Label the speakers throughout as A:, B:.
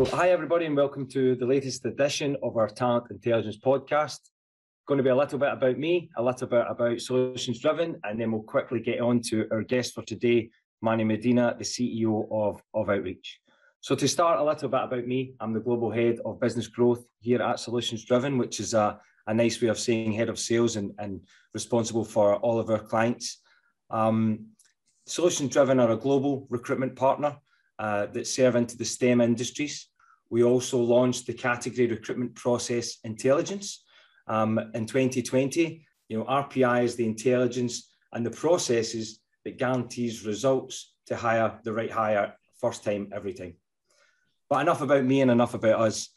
A: So, hi everybody, and welcome to the latest edition of our Talent Intelligence podcast. Going to be a little bit about me, a little bit about Solutions Driven, and then we'll quickly get on to our guest for today, Manny Medina, the CEO of, of Outreach. So, to start a little bit about me, I'm the global head of business growth here at Solutions Driven, which is a, a nice way of saying head of sales and, and responsible for all of our clients. Um, Solutions Driven are a global recruitment partner uh, that serve into the STEM industries. We also launched the category recruitment process intelligence um, in 2020. You know, RPI is the intelligence and the processes that guarantees results to hire the right hire first time, every time. But enough about me and enough about us.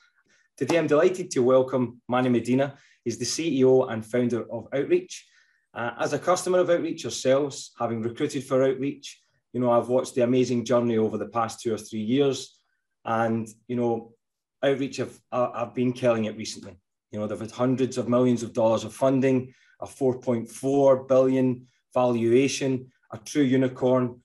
A: Today, I'm delighted to welcome Manny Medina. He's the CEO and founder of Outreach. Uh, as a customer of Outreach yourselves, having recruited for Outreach, you know, I've watched the amazing journey over the past two or three years. And, you know, Outreach have, I've been killing it recently. You know, they've had hundreds of millions of dollars of funding, a 4.4 billion valuation, a true unicorn,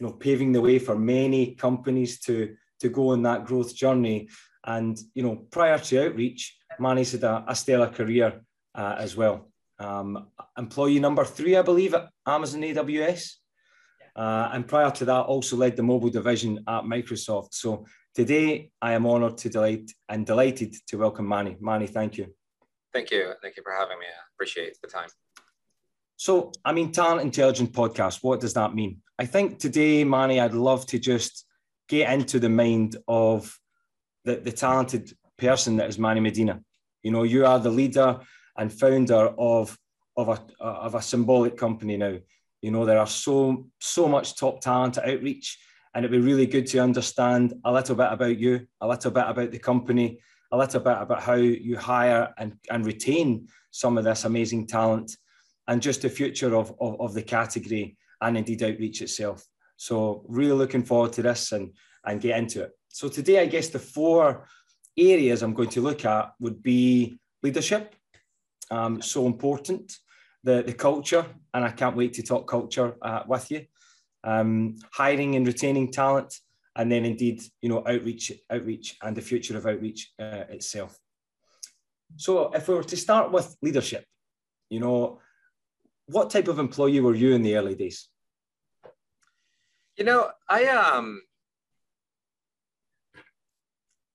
A: you know, paving the way for many companies to, to go on that growth journey. And, you know, prior to Outreach, Manny's had a, a stellar career uh, as well. Um, employee number three, I believe, at Amazon AWS. Uh, and prior to that, also led the mobile division at Microsoft. So today, I am honoured to delight and delighted to welcome Manny. Manny, thank you.
B: Thank you. Thank you for having me. I appreciate the time.
A: So, I mean, Talent intelligent Podcast, what does that mean? I think today, Manny, I'd love to just get into the mind of the, the talented person that is Manny Medina. You know, you are the leader and founder of, of, a, of a symbolic company now. You know, there are so so much top talent at outreach, and it'd be really good to understand a little bit about you, a little bit about the company, a little bit about how you hire and, and retain some of this amazing talent, and just the future of, of, of the category and indeed outreach itself. So really looking forward to this and, and get into it. So today, I guess the four areas I'm going to look at would be leadership, um, so important the, the culture, and I can't wait to talk culture uh, with you. Um, hiring and retaining talent, and then indeed, you know, outreach, outreach, and the future of outreach uh, itself. So, if we were to start with leadership, you know, what type of employee were you in the early days?
B: You know, I um,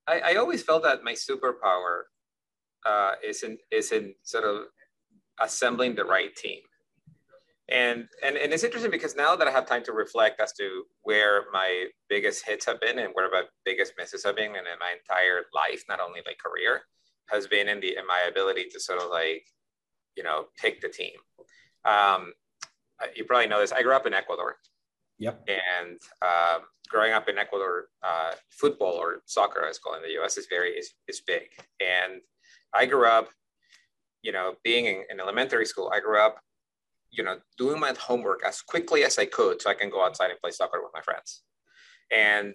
B: I, I always felt that my superpower uh, is in is in sort of assembling the right team. And, and, and it's interesting because now that I have time to reflect as to where my biggest hits have been and where my biggest misses have been and in my entire life, not only like career, has been in the in my ability to sort of like, you know, pick the team. Um, you probably know this. I grew up in Ecuador.
A: Yep.
B: And um, growing up in Ecuador, uh, football or soccer, as called in the U.S., is very is, is big. And I grew up you know, being in, in elementary school, I grew up, you know, doing my homework as quickly as I could so I can go outside and play soccer with my friends. And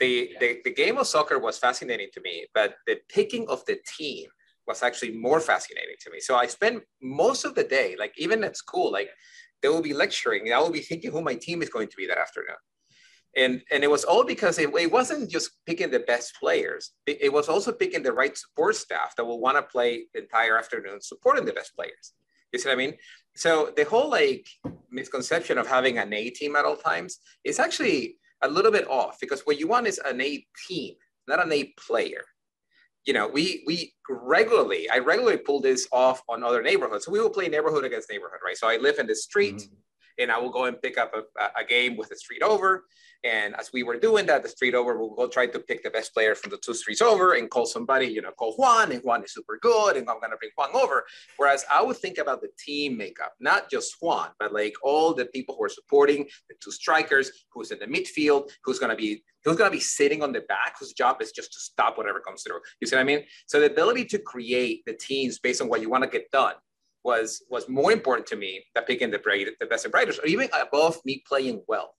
B: the, the, the game of soccer was fascinating to me, but the picking of the team was actually more fascinating to me. So I spent most of the day, like even at school, like they will be lecturing, and I will be thinking who my team is going to be that afternoon and and it was all because it, it wasn't just picking the best players. It was also picking the right support staff that will want to play the entire afternoon supporting the best players. You see what i mean? So the whole like misconception of having an a team at all times is actually a little bit off because what you want is an a team not an a player. You know we we regularly i regularly pull this off on other neighborhoods. So we will play neighborhood against neighborhood right? So i live in the street. Mm-hmm and I will go and pick up a, a game with the street over. And as we were doing that, the street over will go try to pick the best player from the two streets over and call somebody, you know, call Juan, and Juan is super good, and I'm gonna bring Juan over. Whereas I would think about the team makeup, not just Juan, but like all the people who are supporting the two strikers, who's in the midfield, who's gonna be who's gonna be sitting on the back, whose job is just to stop whatever comes through. You see what I mean? So the ability to create the teams based on what you want to get done was was more important to me than picking the bright, the best and brightest, or even above me playing well.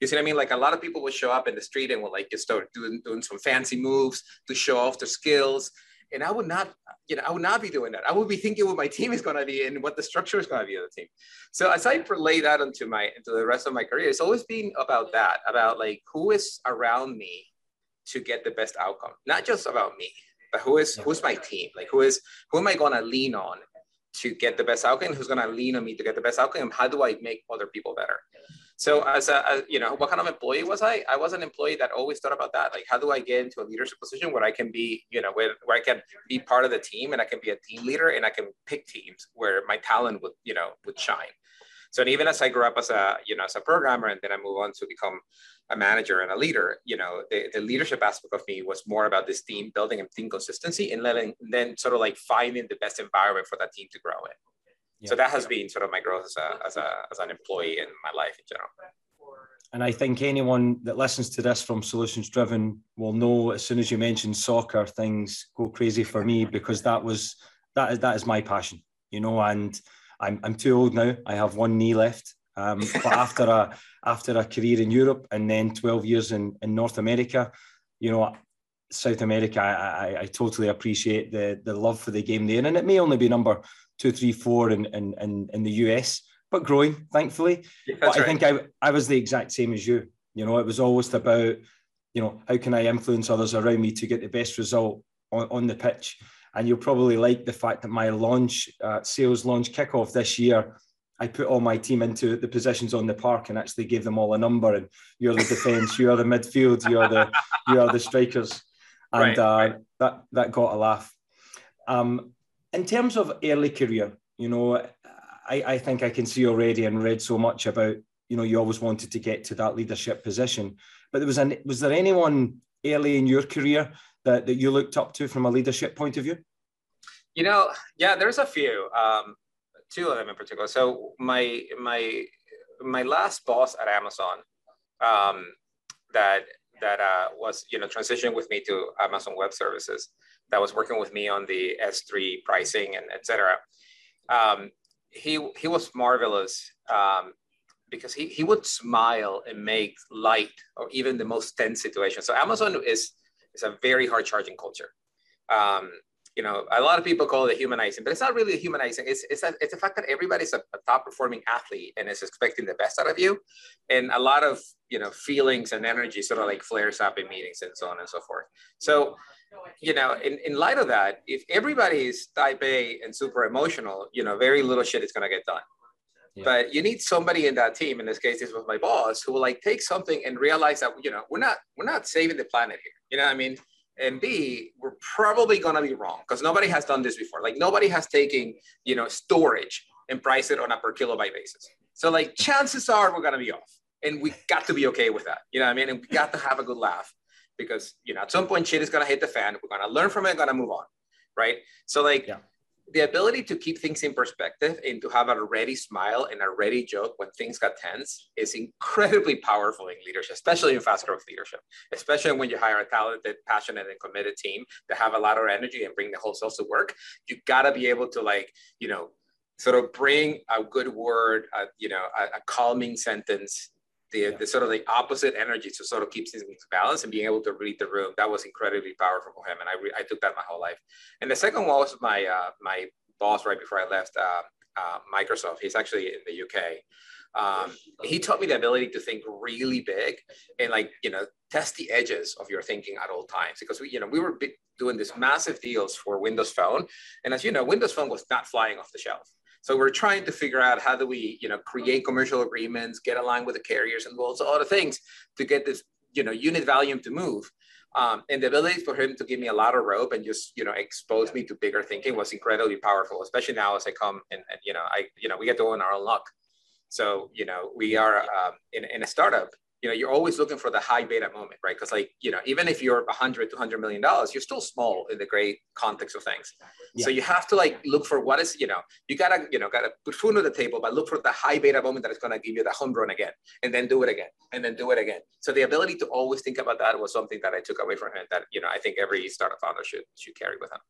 B: You see what I mean? Like a lot of people would show up in the street and would like just start doing, doing some fancy moves to show off their skills. And I would not, you know, I would not be doing that. I would be thinking what my team is going to be and what the structure is going to be of the team. So as I relay that into my into the rest of my career, it's always been about that, about like who is around me to get the best outcome, not just about me, but who is who's my team? Like who is who am I gonna lean on to get the best outcome? Who's gonna lean on me to get the best outcome? How do I make other people better? So as a, as, you know, what kind of employee was I? I was an employee that always thought about that. Like, how do I get into a leadership position where I can be, you know, where, where I can be part of the team and I can be a team leader and I can pick teams where my talent would, you know, would shine. So even as I grew up as a, you know, as a programmer and then I move on to become a manager and a leader, you know, the, the leadership aspect of me was more about this team building and team consistency and letting then sort of like finding the best environment for that team to grow in. Yeah. So that has been sort of my growth as a, as a as an employee in my life in general.
A: And I think anyone that listens to this from Solutions Driven will know as soon as you mention soccer, things go crazy for me because that was that is that is my passion, you know. And I'm I'm too old now. I have one knee left. Um, but after a after a career in Europe and then 12 years in, in North America, you know, South America, I, I, I totally appreciate the the love for the game there. And it may only be number two, three, four in, in, in, in the US, but growing, thankfully. Yeah, but I right. think I, I was the exact same as you. You know, it was always about, you know, how can I influence others around me to get the best result on, on the pitch? And you'll probably like the fact that my launch, uh, sales launch kickoff this year, I put all my team into the positions on the park and actually gave them all a number. And you're the defence, you are the midfield, you are the you are the strikers, and right, uh, right. that that got a laugh. Um, in terms of early career, you know, I, I think I can see already and read so much about, you know, you always wanted to get to that leadership position. But there was an was there anyone early in your career that, that you looked up to from a leadership point of view?
B: You know, yeah, there's a few. Um, two of them in particular. So my my my last boss at Amazon um, that that uh, was you know transitioning with me to Amazon Web Services that was working with me on the S3 pricing and etc. Um, he he was marvelous um, because he, he would smile and make light or even the most tense situation. So Amazon is is a very hard charging culture. Um, you know, a lot of people call it humanizing, but it's not really humanizing. It's it's a, it's the fact that everybody's a, a, top performing athlete and is expecting the best out of you, and a lot of you know feelings and energy sort of like flares up in meetings and so on and so forth. So, you know, in, in light of that, if everybody is type A and super emotional, you know, very little shit is gonna get done. Yeah. But you need somebody in that team. In this case, this was my boss, who will like take something and realize that you know we're not we're not saving the planet here. You know, what I mean, and B, we're probably going to be wrong because nobody has done this before. Like nobody has taken, you know, storage and price it on a per kilobyte basis. So like chances are we're going to be off and we got to be okay with that. You know what I mean? And we got to have a good laugh because, you know, at some point shit is going to hit the fan. We're going to learn from it, going to move on. Right. So like, yeah the ability to keep things in perspective and to have a ready smile and a ready joke when things got tense is incredibly powerful in leadership, especially in fast growth leadership, especially when you hire a talented, passionate, and committed team that have a lot of energy and bring the whole self to work. You gotta be able to like, you know, sort of bring a good word, a, you know, a, a calming sentence the, the sort of the opposite energy to sort of keep things balanced and being able to read the room. That was incredibly powerful for him, and I re- I took that my whole life. And the second one was my uh, my boss right before I left uh, uh, Microsoft. He's actually in the UK. Um, he taught me the ability to think really big and like you know test the edges of your thinking at all times because we you know we were doing these massive deals for Windows Phone, and as you know, Windows Phone was not flying off the shelf. So we're trying to figure out how do we, you know, create commercial agreements, get aligned with the carriers and all other things to get this, you know, unit volume to move. Um, and the ability for him to give me a lot of rope and just, you know, expose me to bigger thinking was incredibly powerful, especially now as I come and, and you know, I, you know, we get to own our own luck. So, you know, we are um, in, in a startup you know, you're always looking for the high beta moment, right? Because like, you know, even if you're 100, 200 million dollars, you're still small in the great context of things. Yeah. So you have to like look for what is, you know, you gotta, you know, gotta put food on the table, but look for the high beta moment that is gonna give you the home run again, and then do it again, and then do it again. So the ability to always think about that was something that I took away from him. That you know, I think every startup founder should should carry with them.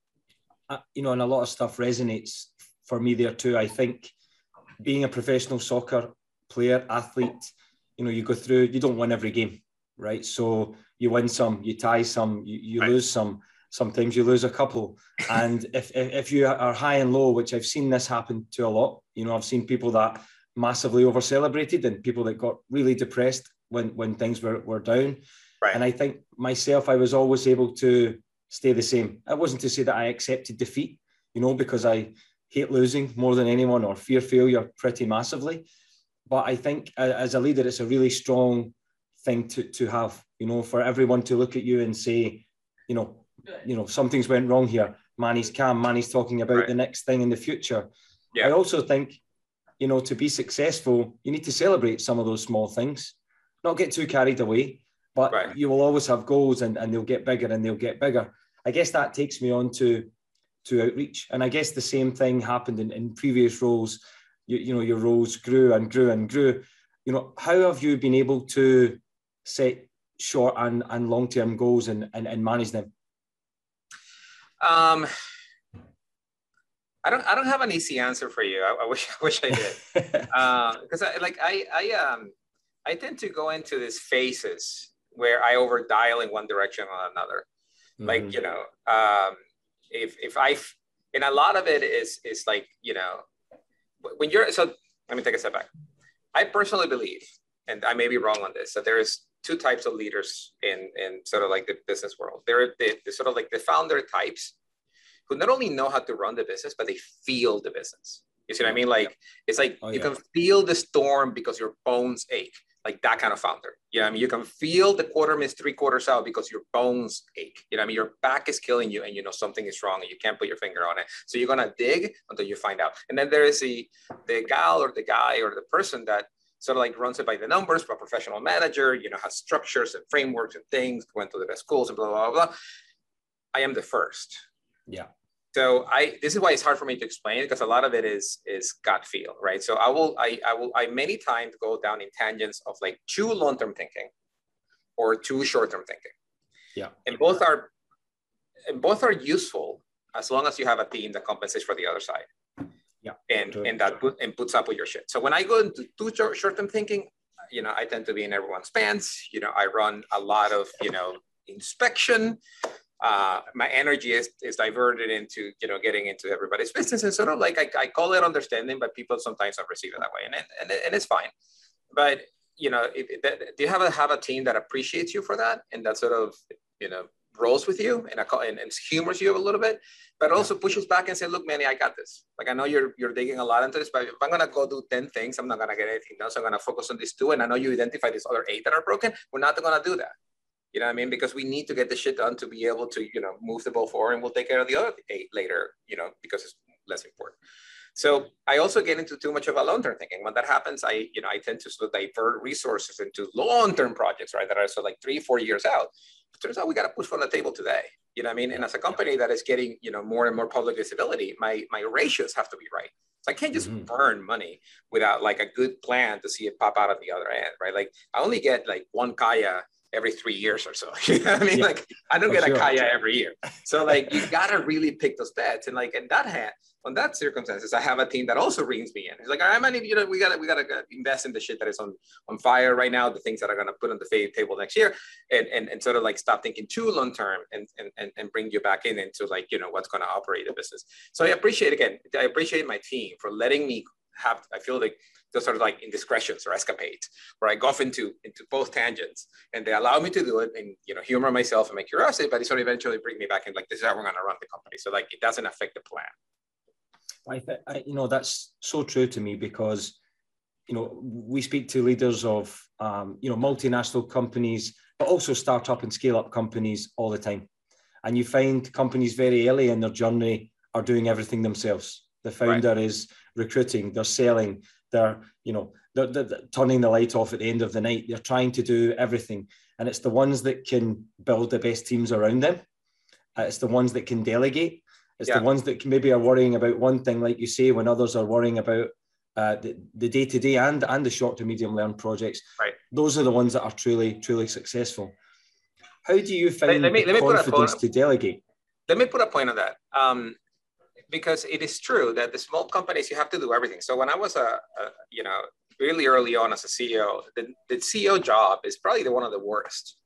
A: Uh, you know, and a lot of stuff resonates for me there too. I think being a professional soccer player, athlete you know, you go through, you don't win every game, right? So you win some, you tie some, you, you right. lose some. Sometimes you lose a couple. And if, if, you are high and low, which I've seen this happen to a lot, you know, I've seen people that massively over celebrated and people that got really depressed when, when things were, were down. Right. And I think myself, I was always able to stay the same. It wasn't to say that I accepted defeat, you know, because I hate losing more than anyone or fear failure pretty massively. But I think as a leader, it's a really strong thing to, to have, you know, for everyone to look at you and say, you know, you know, something's went wrong here. Manny's calm. Manny's talking about right. the next thing in the future. Yeah. I also think, you know, to be successful, you need to celebrate some of those small things, not get too carried away, but right. you will always have goals and, and they'll get bigger and they'll get bigger. I guess that takes me on to to outreach. And I guess the same thing happened in, in previous roles. You, you know, your roles grew and grew and grew. You know, how have you been able to set short and, and long-term goals and, and, and manage them?
B: Um, I don't I don't have an easy answer for you. I, I wish I wish I did. Because uh, I like I I um I tend to go into these phases where I over dial in one direction or another. Mm-hmm. Like, you know, um, if if I and a lot of it is is like, you know, when you're so let me take a step back. I personally believe, and I may be wrong on this, that there is two types of leaders in in sort of like the business world. There are the, the sort of like the founder types who not only know how to run the business, but they feel the business. You see what I mean? Mm-hmm. Like it's like oh, you yeah. can feel the storm because your bones ache like that kind of founder. You know, I mean, you can feel the quarter miss three quarters out because your bones ache. You know, I mean, your back is killing you, and you know something is wrong, and you can't put your finger on it. So you're gonna dig until you find out. And then there is the the gal or the guy or the person that sort of like runs it by the numbers, a professional manager. You know, has structures and frameworks and things. Went to the best schools and blah blah blah. blah. I am the first.
A: Yeah
B: so i this is why it's hard for me to explain because a lot of it is is gut feel right? So i will i i will i many times go down in tangents of like too long-term thinking or too short-term thinking.
A: Yeah.
B: And both are and both are useful as long as you have a team that compensates for the other side.
A: Yeah.
B: And and that put, and puts up with your shit. So when i go into too short-term thinking you know i tend to be in everyone's pants. You know i run a lot of you know inspection uh, my energy is, is diverted into you know getting into everybody's business. And sort of like I, I call it understanding but people sometimes don't receive it that way. And, and, and it's fine. But you know it, it, do you have a have a team that appreciates you for that and that sort of you know rolls with you and, and, and humors you a little bit but also pushes back and say look manny i got this. Like i know you're you're digging a lot into this but if i'm gonna go do 10 things i'm not gonna get anything done. So i'm gonna focus on these two and i know you identify these other eight that are broken. We're not gonna do that you know what I mean? Because we need to get the shit done to be able to, you know, move the ball forward and we'll take care of the other eight later, you know, because it's less important. So I also get into too much of a long-term thinking. When that happens, I, you know, I tend to sort of divert resources into long-term projects, right? That are so like three, four years out. It turns out we got to push on the table today. You know what I mean? And as a company that is getting, you know, more and more public visibility, my my ratios have to be right. So I can't just mm-hmm. burn money without like a good plan to see it pop out at the other end, right? Like I only get like one kaya every three years or so. you know what I mean? Yeah, like I don't get sure. a kaya every year. So like you gotta really pick those bets. And like in that hand, on that circumstances, I have a team that also rings me in. It's like, all right, man, you know, we gotta we gotta invest in the shit that is on on fire right now, the things that are gonna put on the table next year, and and, and sort of like stop thinking too long term and, and and bring you back in into like you know what's gonna operate the business. So I appreciate again, I appreciate my team for letting me have. I feel like those sort of like indiscretions or escapades where I go off into into both tangents and they allow me to do it and you know humor myself and my curiosity, but it sort of eventually bring me back and like this is how we're going to run the company. So like it doesn't affect the plan.
A: I, th- I you know that's so true to me because you know we speak to leaders of um, you know multinational companies but also startup and scale up companies all the time and you find companies very early in their journey are doing everything themselves the founder right. is recruiting they're selling they're you know they're, they're, they're, turning the light off at the end of the night. They're trying to do everything. And it's the ones that can build the best teams around them. Uh, it's the ones that can delegate. It's yeah. the ones that maybe are worrying about one thing like you say when others are worrying about uh, the, the day-to-day and and the short to medium learn projects.
B: Right.
A: Those are the ones that are truly truly successful. How do you find let, let me, let me confidence to delegate?
B: Let me put a point on that. Um, because it is true that the small companies you have to do everything. So when I was a, a you know really early on as a CEO, the, the CEO job is probably the one of the worst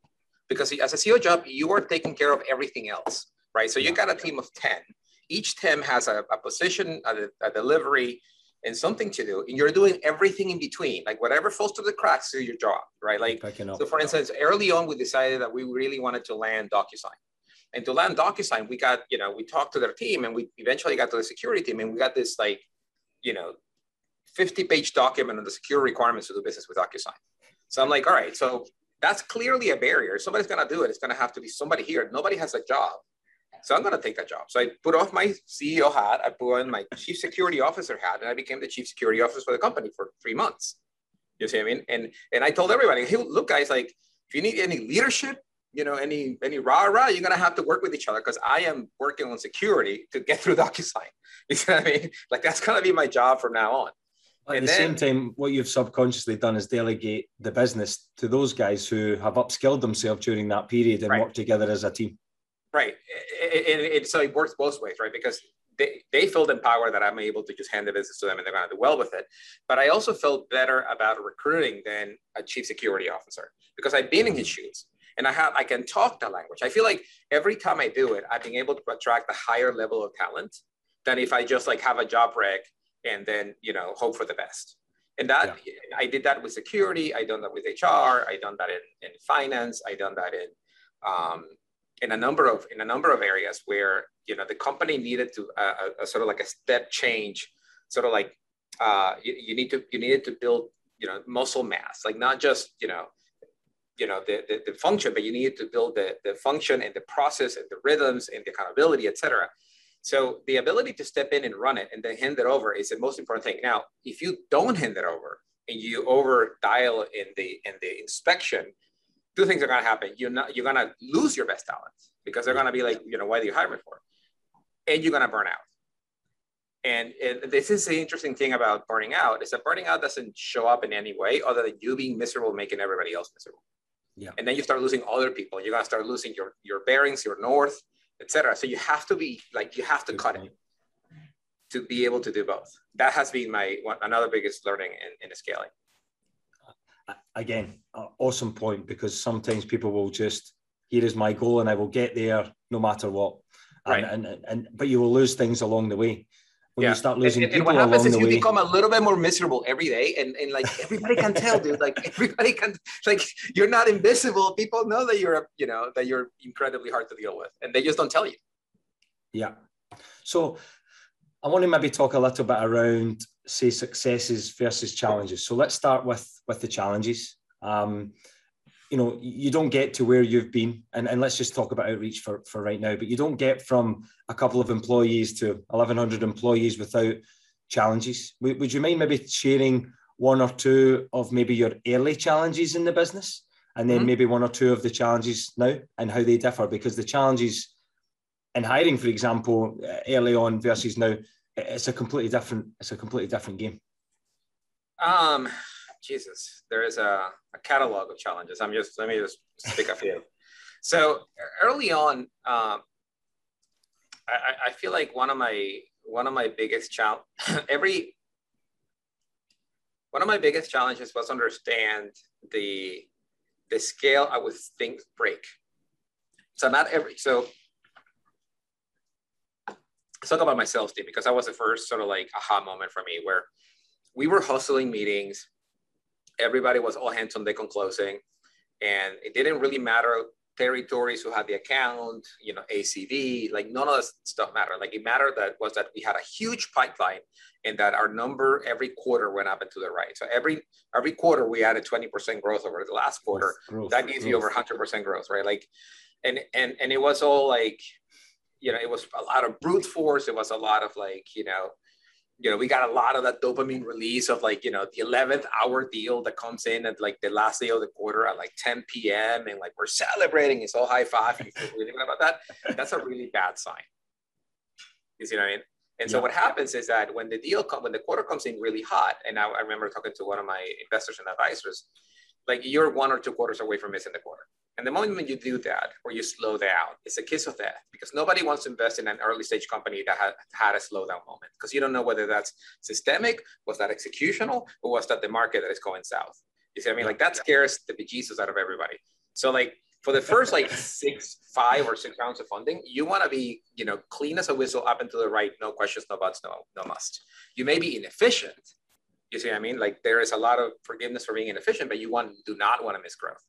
B: because as a CEO job you are taking care of everything else, right? So you got a team of ten. Each team has a, a position, a, a delivery, and something to do, and you're doing everything in between, like whatever falls to the cracks is your job, right? Like, so for instance, early on, we decided that we really wanted to land DocuSign. And to land DocuSign, we got, you know, we talked to their team and we eventually got to the security team and we got this like, you know, 50 page document on the secure requirements to do business with DocuSign. So I'm like, all right, so that's clearly a barrier. Somebody's going to do it. It's going to have to be somebody here. Nobody has a job. So I'm going to take that job. So I put off my CEO hat, I put on my chief security officer hat, and I became the chief security officer for the company for three months. You see what I mean? And and I told everybody, hey, look, guys, like if you need any leadership, you know, any any rah rah, you're gonna have to work with each other because I am working on security to get through DocuSign. You see what I mean? Like that's gonna be my job from now on.
A: At and the then, same time, what you've subconsciously done is delegate the business to those guys who have upskilled themselves during that period and right. work together as a team.
B: Right. And, and so it works both ways, right? Because they, they felt empowered that I'm able to just hand the business to them and they're going to do well with it. But I also felt better about recruiting than a chief security officer because I've been in his shoes and I have I can talk the language. I feel like every time I do it, I've been able to attract a higher level of talent than if I just like have a job rec and then you know hope for the best and that yeah. i did that with security i done that with hr i done that in, in finance i done that in um, in a number of in a number of areas where you know the company needed to uh, a, a, sort of like a step change sort of like uh, you, you need to you needed to build you know muscle mass like not just you know you know the, the, the function but you need to build the, the function and the process and the rhythms and the accountability etc so the ability to step in and run it and then hand it over is the most important thing. Now, if you don't hand it over and you over dial in the in the inspection, two things are going to happen. You're not you're going to lose your best talent because they're going to be like, you know, why do you hire me for? And you're going to burn out. And, and this is the interesting thing about burning out is that burning out doesn't show up in any way other than you being miserable, making everybody else miserable. Yeah. And then you start losing other people. You're gonna start losing your your bearings, your north, etc. So you have to be like you have to Good cut point. it to be able to do both. That has been my one, another biggest learning in, in scaling.
A: Again, awesome point because sometimes people will just here is my goal and I will get there no matter what. Right. And, and, and but you will lose things along the way when yeah. you start losing and, people what happens is you way.
B: become a little bit more miserable every day and, and like everybody can tell dude like everybody can like you're not invisible. People know that you're you know that you're incredibly hard to deal with and they just don't tell you.
A: Yeah. So i want to maybe talk a little bit around say successes versus challenges. So let's start with with the challenges. Um you know you don't get to where you've been and, and let's just talk about outreach for, for right now but you don't get from a couple of employees to 1100 employees without challenges. Would you mind maybe sharing one or two of maybe your early challenges in the business and then mm-hmm. maybe one or two of the challenges now and how they differ? Because the challenges in hiring for example uh, early on versus now it's a completely different it's a completely different game.
B: Um Jesus, there is a, a catalog of challenges. I'm just let me just pick a few. So early on, um, I, I feel like one of my one of my biggest challenge every one of my biggest challenges was understand the the scale I would think break. So not every so let's talk about my sales team because that was the first sort of like aha moment for me where we were hustling meetings everybody was all hands on deck on closing. And it didn't really matter territories who had the account, you know, ACV, like none of that stuff mattered. Like it mattered that was that we had a huge pipeline and that our number every quarter went up and to the right. So every every quarter we added 20% growth over the last quarter. Growth, that gives growth. you over 100% growth, right? Like, and and and it was all like, you know, it was a lot of brute force. It was a lot of like, you know, you know, we got a lot of that dopamine release of like, you know, the 11th hour deal that comes in at like the last day of the quarter at like 10 p.m. and like we're celebrating, it's all high five. You feel really good about that. That's a really bad sign. You see what I mean? And so what happens is that when the deal come, when the quarter comes in really hot, and I, I remember talking to one of my investors and advisors, like you're one or two quarters away from missing the quarter. And the moment you do that or you slow down, it's a kiss of death because nobody wants to invest in an early stage company that had had a slowdown moment because you don't know whether that's systemic, was that executional, or was that the market that is going south. You see, what I mean, like that scares the bejesus out of everybody. So, like for the first like six, five or six rounds of funding, you want to be, you know, clean as a whistle up and to the right, no questions, no buts, no, no must. You may be inefficient. You see what I mean? Like there is a lot of forgiveness for being inefficient, but you want do not want to miss growth.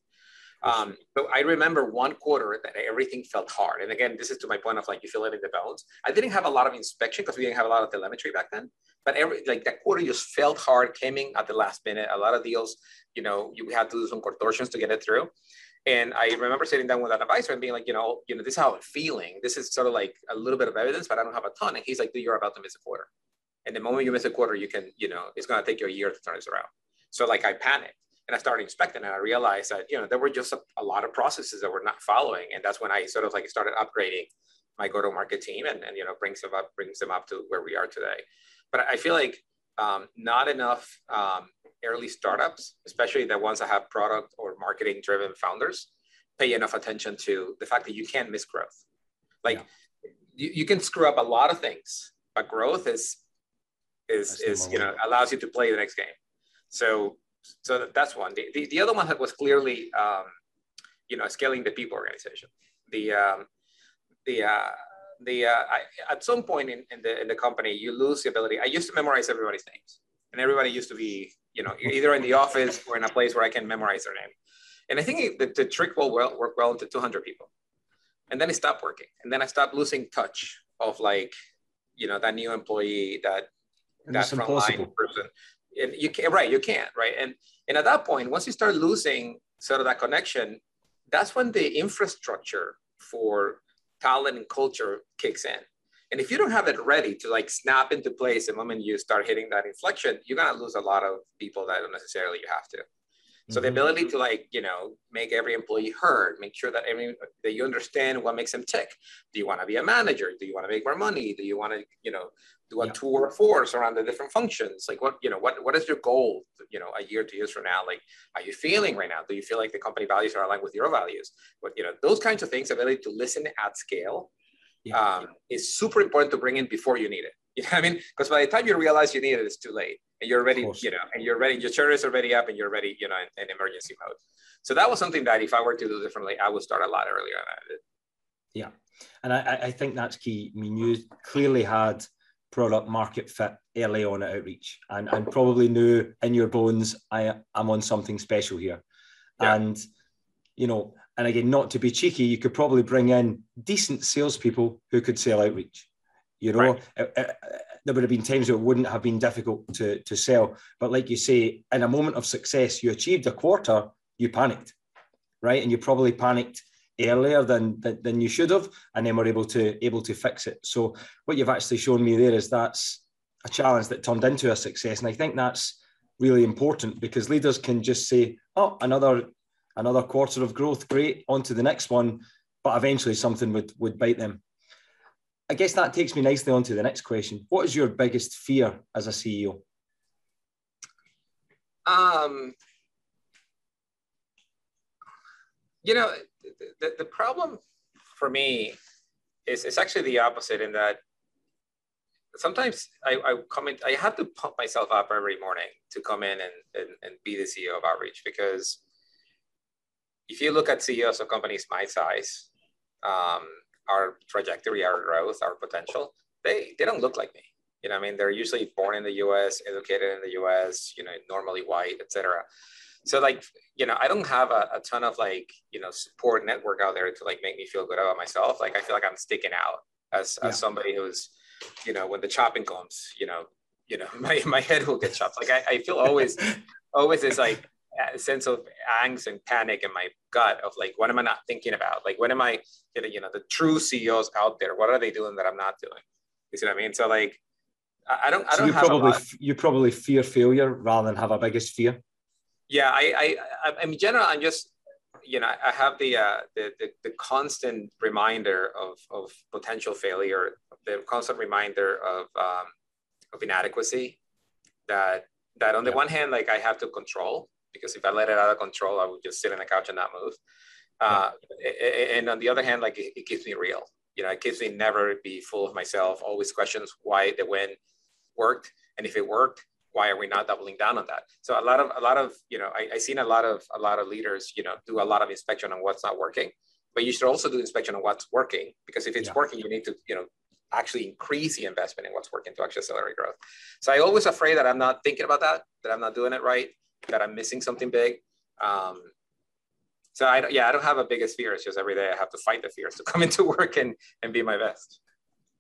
B: Um, so I remember one quarter that everything felt hard. And again, this is to my point of like you feel it in the bones. I didn't have a lot of inspection because we didn't have a lot of telemetry back then. But every like that quarter just felt hard, came in at the last minute. A lot of deals, you know, you had to do some contortions to get it through. And I remember sitting down with an advisor and being like, you know, you know, this is how I'm feeling. This is sort of like a little bit of evidence, but I don't have a ton. And he's like, dude, you're about to miss a quarter. And the moment you miss a quarter, you can, you know, it's going to take you a year to turn this around. So like I panicked and I started inspecting and I realized that, you know, there were just a, a lot of processes that were not following. And that's when I sort of like started upgrading my go-to-market team and, and, you know, brings them up, brings them up to where we are today. But I feel like um, not enough um, early startups, especially the ones that have product or marketing driven founders, pay enough attention to the fact that you can't miss growth. Like yeah. you, you can screw up a lot of things, but growth is is that's is you know allows you to play the next game. So so that's one. The, the, the other one that was clearly um, you know scaling the people organization. The um, the uh, the uh, I, at some point in, in the in the company you lose the ability. I used to memorize everybody's names, and everybody used to be you know either in the office or in a place where I can memorize their name. And I think the, the trick will well, work well into 200 people, and then it stopped working, and then I stopped losing touch of like you know that new employee that
A: and that frontline person
B: and you can't right you can't right? And and at that point once you start losing sort of that connection that's when the infrastructure for talent and culture kicks in. And if you don't have it ready to like snap into place the moment you start hitting that inflection you're going to lose a lot of people that don't necessarily you have to so the mm-hmm. ability to like, you know, make every employee heard, make sure that every that you understand what makes them tick. Do you want to be a manager? Do you want to make more money? Do you want to, you know, do a yeah. tour of force around the different functions? Like what, you know, what what is your goal, you know, a year, two years from now? Like, are you feeling right now? Do you feel like the company values are aligned with your values? But you know, those kinds of things, ability to listen at scale yeah. um, is super important to bring in before you need it. You know what I mean? Because by the time you realize you need it, it's too late and you're ready, you know, and you're ready, your chair is already up and you're ready, you know, in, in, emergency mode. So that was something that if I were to do differently, I would start a lot earlier
A: Yeah. And I, I think that's key. I mean, you clearly had product market fit early on at outreach and, and probably knew in your bones, I, I'm on something special here. Yeah. And, you know, and again, not to be cheeky, you could probably bring in decent salespeople who could sell outreach. You know, right. Uh, uh, there would have been times where it wouldn't have been difficult to, to sell. But like you say, in a moment of success, you achieved a quarter, you panicked, right? And you probably panicked earlier than, than, than you should have, and then were able to able to fix it. So what you've actually shown me there is that's a challenge that turned into a success, and I think that's really important because leaders can just say, "Oh, another another quarter of growth, great, on to the next one," but eventually something would would bite them. I guess that takes me nicely on to the next question. What is your biggest fear as a CEO?
B: Um, you know, the, the problem for me is it's actually the opposite in that sometimes I, I in, I have to pump myself up every morning to come in and, and, and be the CEO of Outreach because if you look at CEOs of companies my size, um, our trajectory, our growth, our potential, they they don't look like me. You know, I mean, they're usually born in the U.S., educated in the U.S., you know, normally white, etc. So like, you know, I don't have a, a, ton of like, you know, support network out there to like make me feel good about myself. Like, I feel like I'm sticking out as, yeah. as somebody who's, you know, when the chopping comes, you know, you know, my, my head will get chopped. Like I, I feel always, always is like, a sense of angst and panic in my gut of like what am i not thinking about? Like what am i getting, you know the true ceos out there what are they doing that i'm not doing? You see what i mean? So like i don't i don't
A: so you probably you probably fear failure rather than have a biggest fear?
B: Yeah i i i in general i'm just you know i have the uh the the, the constant reminder of of potential failure the constant reminder of um of inadequacy that that on the yeah. one hand like i have to control because if I let it out of control, I would just sit on the couch and not move. Uh, and on the other hand, like it, it, keeps me real. You know, it keeps me never be full of myself. Always questions why the win worked, and if it worked, why are we not doubling down on that? So a lot of a lot of you know I, I seen a lot of a lot of leaders you know do a lot of inspection on what's not working, but you should also do inspection on what's working because if it's yeah. working, you need to you know actually increase the investment in what's working to actually accelerate growth. So I always afraid that I'm not thinking about that, that I'm not doing it right, that I'm missing something big. Um, so I yeah, I don't have a biggest fear. It's just every day I have to fight the fears to come into work and and be my best.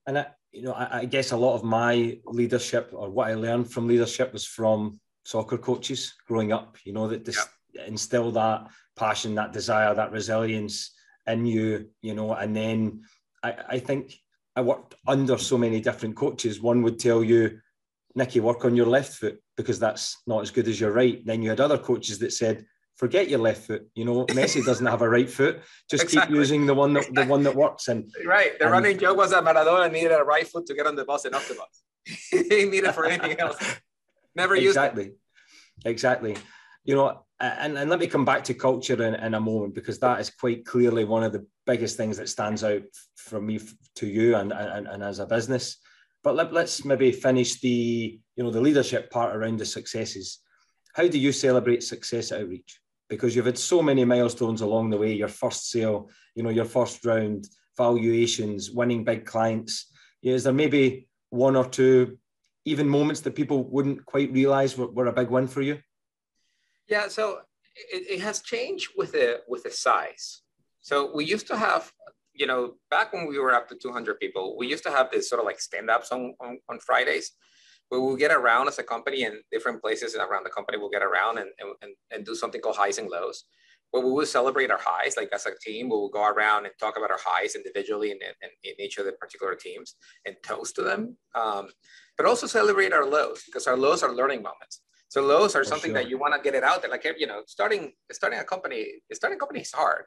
A: And I, you know, I, I guess a lot of my leadership or what I learned from leadership was from soccer coaches growing up. You know that this yeah. instill that passion, that desire, that resilience in you. You know, and then I, I think I worked under so many different coaches. One would tell you, Nicky, work on your left foot because that's not as good as your right. Then you had other coaches that said, forget your left foot. You know, Messi doesn't have a right foot. Just exactly. keep using the one that the one that works. And
B: right, the and, running joke was that Maradona needed a right foot to get on the bus and off the bus. he didn't need it for anything else. Never
A: used
B: exactly,
A: it. exactly. You know, and, and let me come back to culture in, in a moment because that is quite clearly one of the biggest things that stands out for me to you and, and, and as a business. But let, let's maybe finish the you know the leadership part around the successes. How do you celebrate success Outreach? because you've had so many milestones along the way your first sale you know your first round valuations winning big clients is there maybe one or two even moments that people wouldn't quite realize were, were a big win for you
B: yeah so it, it has changed with the with the size so we used to have you know back when we were up to 200 people we used to have this sort of like stand-ups on, on, on fridays. Where we will get around as a company and different places around the company. Will get around and, and, and do something called highs and lows. Where we will celebrate our highs like as a team we will go around and talk about our highs individually and in, in, each of the particular teams and toast to them. Um, but also celebrate our lows because our lows are learning moments. So lows are For something sure. that you want to get it out there. Like you know starting starting a company starting a company is hard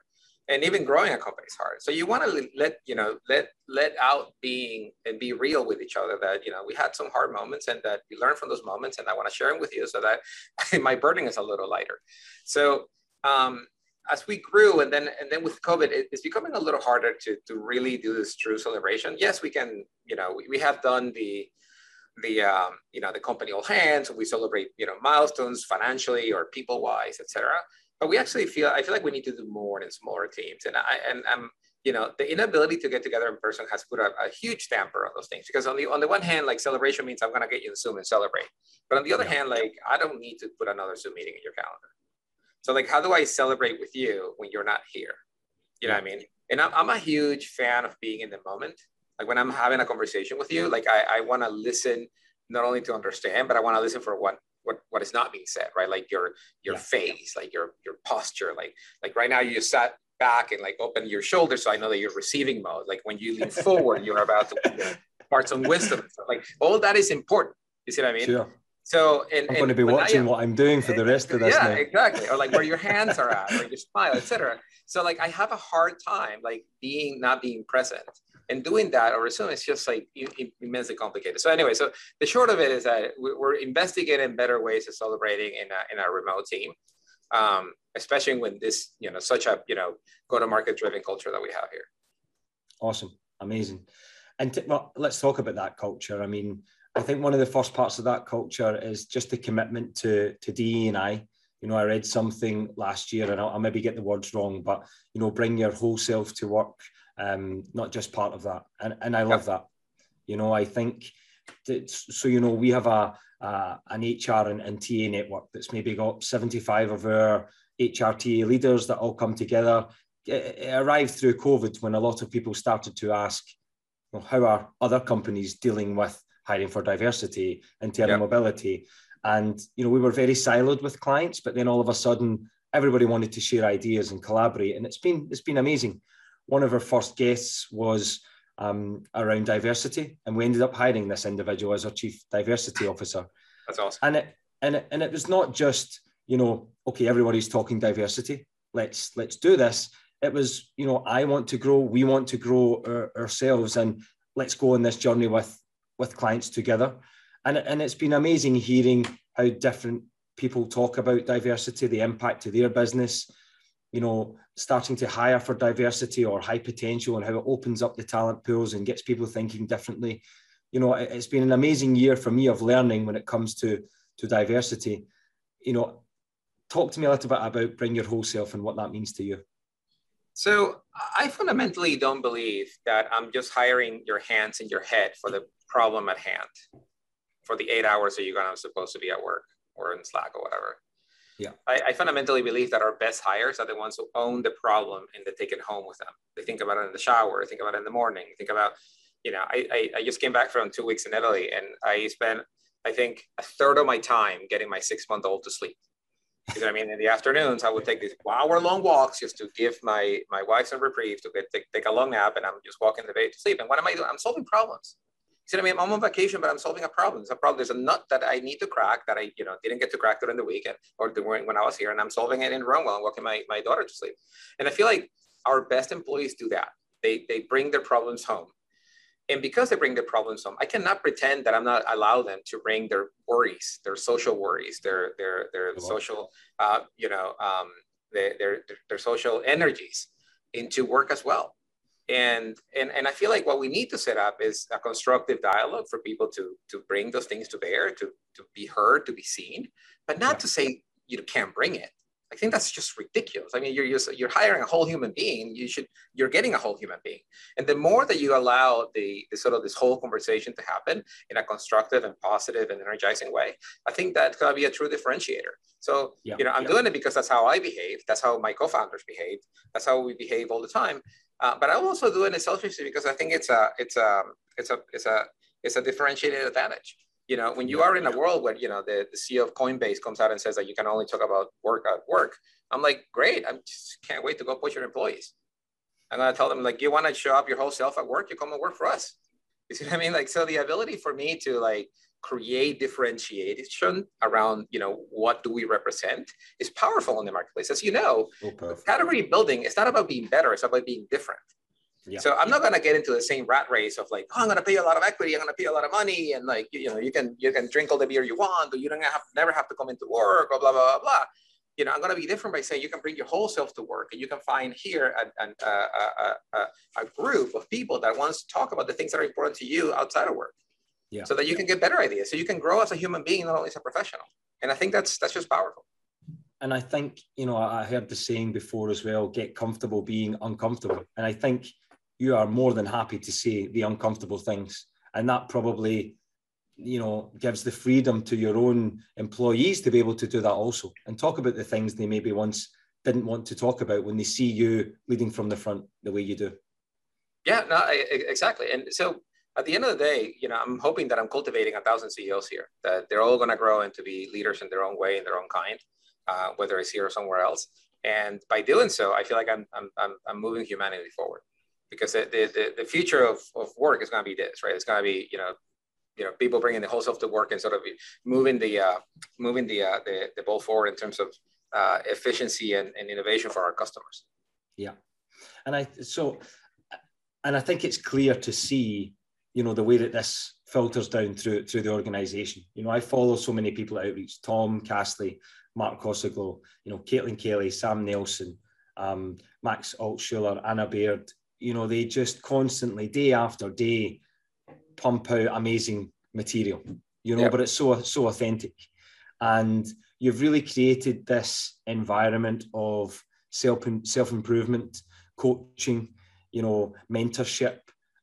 B: and even growing a company is hard. So you want to let you know let let out being and be real with each other that you know we had some hard moments and that we learned from those moments, and I want to share them with you so that my burden is a little lighter. So um, as we grew, and then and then with COVID, it, it's becoming a little harder to to really do this true celebration. Yes, we can. You know, we, we have done the the um, you know the company all hands. We celebrate you know milestones financially or people wise, etc but we actually feel I feel like we need to do more in smaller teams. And I and I'm you know the inability to get together in person has put a, a, huge damper on those things. Because on the on the one hand like celebration means i'm going to get you in zoom and celebrate. But on the other yeah. hand like i don't need to put another zoom meeting in your calendar. So like how do i celebrate with you when you're not here? You know what i mean? And i'm, I'm a huge fan of being in the moment. Like when i'm having a conversation with you like i, I want to listen not only to understand but i want to listen for what what what is not being said right like your your yeah. face like your your posture like like right now you just sat back and like open your shoulders so i know that you're receiving mode like when you lean forward you're about to you know, impart some wisdom like all that is important you see what i mean
A: sure.
B: So, and,
A: I'm going to be watching what I'm doing for the rest of this.
B: Yeah, exactly. Or like where your hands are at, or your smile, etc. So, like, I have a hard time like being not being present and doing that over Zoom is just like immensely complicated. So anyway, so the short of it is that we're investigating better ways of celebrating in a, in a remote team, um, especially when this, you know, such a, you know, go-to-market driven culture that we have here.
A: Awesome. Amazing. And t- well, let's talk about that culture. I mean, I think one of the first parts of that culture is just the commitment to, to DE and I. You know, I read something last year, and I'll, I'll maybe get the words wrong, but you know, bring your whole self to work um, not just part of that. And, and I love that. You know, I think that, so, you know, we have a, a an HR and, and TA network that's maybe got 75 of our HRTA leaders that all come together. It, it arrived through COVID when a lot of people started to ask, well, how are other companies dealing with hiring for diversity, internal yep. mobility? And, you know, we were very siloed with clients, but then all of a sudden, everybody wanted to share ideas and collaborate. And it's been, it's been amazing one of our first guests was um, around diversity, and we ended up hiring this individual as our chief diversity officer.
B: That's awesome.
A: And it and it, and it was not just you know okay everybody's talking diversity let's let's do this it was you know i want to grow we want to grow our, ourselves and let's go on this journey with with clients together and and it's been amazing hearing how different people talk about diversity the impact to their business you know, starting to hire for diversity or high potential and how it opens up the talent pools and gets people thinking differently. You know, it's been an amazing year for me of learning when it comes to to diversity. You know, talk to me a little bit about bring your whole self and what that means to you.
B: So I fundamentally don't believe that I'm just hiring your hands and your head for the problem at hand, for the eight hours that you're gonna supposed to be at work or in Slack or whatever.
A: Yeah.
B: I, I, fundamentally believe that our best hires are the ones who own the problem and they take it home with them. They think about it in the shower, think about it in the morning, think about, you know, I, I, I just came back from two weeks in Italy and I spent, I think, a third of my time getting my six month old to sleep. You know I mean? In the afternoons, I would take these hour long walks just to give my my wife some reprieve to get take, take a long nap, and I'm just walking the bed to sleep. And what am I doing? I'm solving problems. What I mean? I'm on vacation, but I'm solving a problem. There's a problem. There's a nut that I need to crack that I, you know, didn't get to crack during the weekend or during when I was here, and I'm solving it in Rome while I'm walking my, my daughter to sleep. And I feel like our best employees do that. They they bring their problems home. And because they bring their problems home, I cannot pretend that I'm not allow them to bring their worries, their social worries, their their their social, uh, you know, um, their, their their social energies into work as well. And, and and I feel like what we need to set up is a constructive dialogue for people to to bring those things to bear, to to be heard, to be seen, but not yeah. to say you can't bring it. I think that's just ridiculous. I mean, you're, you're, you're hiring a whole human being. You should you're getting a whole human being, and the more that you allow the, the sort of this whole conversation to happen in a constructive and positive and energizing way, I think that's gonna be a true differentiator. So yeah, you know, I'm yeah. doing it because that's how I behave. That's how my co-founders behave. That's how we behave all the time. Uh, but I'm also do it in selfishly because I think it's a it's a it's a it's a it's a differentiated advantage. You know when you are in a world where you know the, the ceo of coinbase comes out and says that you can only talk about work at work i'm like great i just can't wait to go push your employees. I'm to tell them like you want to show up your whole self at work? You come and work for us. You see what i mean? Like so the ability for me to like create differentiation around you know what do we represent is powerful in the marketplace as you know oh, category building is not about being better it's about being different yeah. So I'm not going to get into the same rat race of like, oh, I'm going to pay a lot of equity, I'm going to pay a lot of money, and like, you know, you can you can drink all the beer you want, but you don't have never have to come into work, or blah blah blah blah. You know, I'm going to be different by saying you can bring your whole self to work, and you can find here a, a, a, a, a group of people that wants to talk about the things that are important to you outside of work. Yeah. So that you can get better ideas, so you can grow as a human being, not only as a professional. And I think that's that's just powerful
A: and I think you know I heard the saying before as well: get comfortable being uncomfortable. And I think you are more than happy to say the uncomfortable things. And that probably, you know, gives the freedom to your own employees to be able to do that also and talk about the things they maybe once didn't want to talk about when they see you leading from the front the way you do.
B: Yeah, no, I, exactly. And so at the end of the day, you know, I'm hoping that I'm cultivating a thousand CEOs here, that they're all going to grow and to be leaders in their own way, in their own kind, uh, whether it's here or somewhere else. And by doing so, I feel like I'm, I'm, I'm moving humanity forward because the, the, the future of, of work is going to be this, right? It's going to be, you know, you know, people bringing the whole self to work and sort of moving the, uh, moving the, uh, the, the ball forward in terms of uh, efficiency and, and innovation for our customers.
A: Yeah. And I, so, and I think it's clear to see, you know, the way that this filters down through, through the organization. You know, I follow so many people at Outreach, Tom Castley, Mark Kosoglow, you know, Caitlin Kelly, Sam Nelson, um, Max Altshuler, Anna Beard. you know, they just constantly, day after day, pump out amazing material, you know, but it's so so authentic. And you've really created this environment of self self improvement, coaching, you know, mentorship,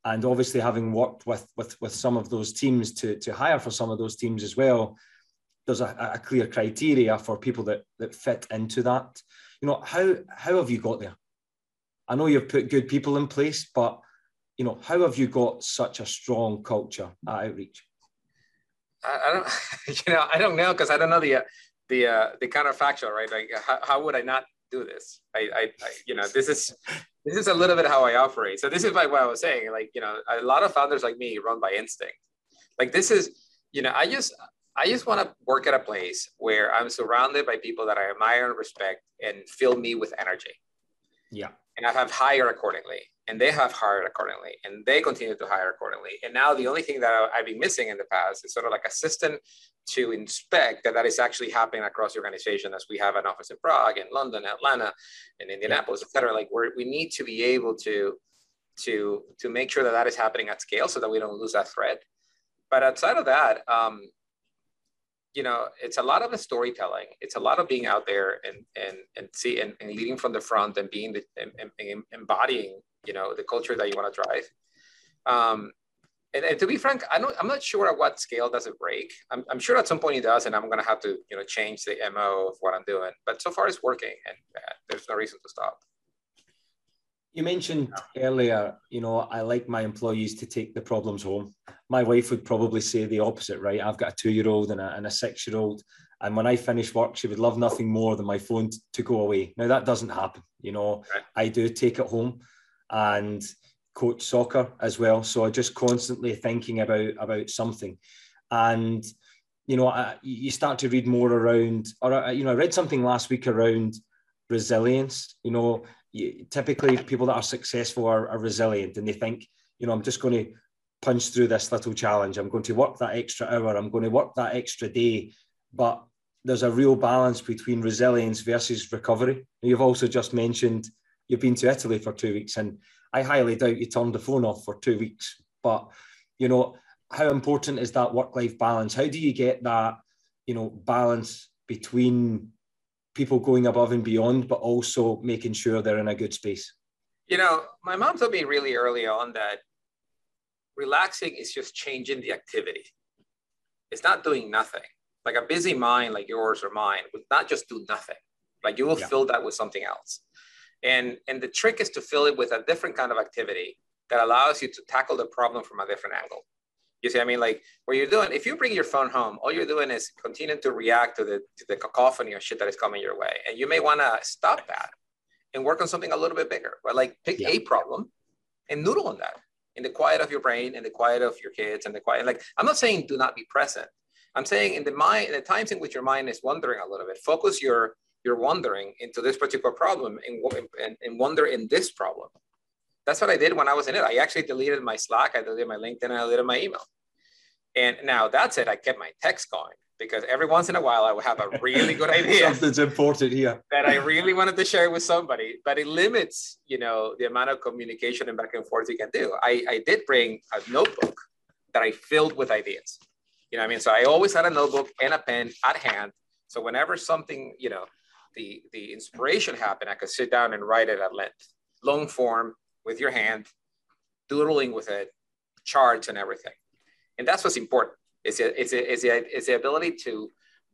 A: and obviously having worked with with with some of those teams to to hire for some of those teams as well. There's a, a clear criteria for people that that fit into that. You know, how how have you got there? I know you've put good people in place, but you know, how have you got such a strong culture at Outreach?
B: I, I don't, you know, I don't know because I don't know the uh, the uh, the counterfactual, right? Like, how, how would I not do this? I, I, I, you know, this is this is a little bit how I operate. So this is like what I was saying. Like, you know, a lot of founders like me run by instinct. Like, this is, you know, I just I just want to work at a place where I'm surrounded by people that I admire and respect and fill me with energy.
A: Yeah
B: and I have hired accordingly, and they have hired accordingly, and they continue to hire accordingly. And now the only thing that I've been missing in the past is sort of like a system to inspect that that is actually happening across the organization, as we have an office in Prague, in London, Atlanta, and Indianapolis, et cetera. Like we we need to be able to to to make sure that that is happening at scale, so that we don't lose that thread. But outside of that, um, you know, it's a lot of the storytelling. It's a lot of being out there and and and see and, and leading from the front and being the and, and embodying, you know, the culture that you want to drive. Um, and, and, to be frank, I don't, I'm not sure at what scale does it break. I'm, I'm sure at some point it does, and I'm going to have to, you know, change the mo of what I'm doing. But so far, it's working, and uh, there's no reason to stop.
A: You mentioned earlier, you know, I like my employees to take the problems home. My wife would probably say the opposite, right? I've got a two-year-old and a, and a six-year-old, and when I finish work, she would love nothing more than my phone to go away. Now that doesn't happen, you know. Right. I do take it home, and coach soccer as well. So just constantly thinking about about something, and you know, I, you start to read more around, or uh, you know, I read something last week around resilience. You know, you, typically people that are successful are, are resilient, and they think, you know, I'm just going to punch through this little challenge. I'm going to work that extra hour. I'm going to work that extra day, but there's a real balance between resilience versus recovery. You've also just mentioned you've been to Italy for two weeks, and I highly doubt you turned the phone off for two weeks. But you know, how important is that work-life balance? How do you get that, you know, balance between people going above and beyond, but also making sure they're in a good space?
B: You know, my mom told me really early on that relaxing is just changing the activity. It's not doing nothing. Like a busy mind like yours or mine would not just do nothing. Like you will yeah. fill that with something else. And, and the trick is to fill it with a different kind of activity that allows you to tackle the problem from a different angle. You see, I mean, like what you're doing, if you bring your phone home, all you're doing is continuing to react to the, to the cacophony of shit that is coming your way. And you may want to stop that and work on something a little bit bigger, but like pick yeah. a problem and noodle on that in the quiet of your brain and the quiet of your kids and the quiet. Like, I'm not saying do not be present. I'm saying in the mind, in the times in which your mind is wandering a little bit, focus your you're wondering into this particular problem and, and, and wonder in this problem. That's what I did when I was in it. I actually deleted my Slack, I deleted my LinkedIn, I deleted my email. And now that's it. I kept my text going because every once in a while I would have a really good idea.
A: Something's important here.
B: that I really wanted to share with somebody, but it limits, you know, the amount of communication and back and forth you can do. I, I did bring a notebook that I filled with ideas. You know I mean? So I always had a notebook and a pen at hand. So whenever something, you know, the, the inspiration happened, I could sit down and write it at length, long form with your hand, doodling with it, charts and everything. And that's what's important. Is it is it is it is the ability to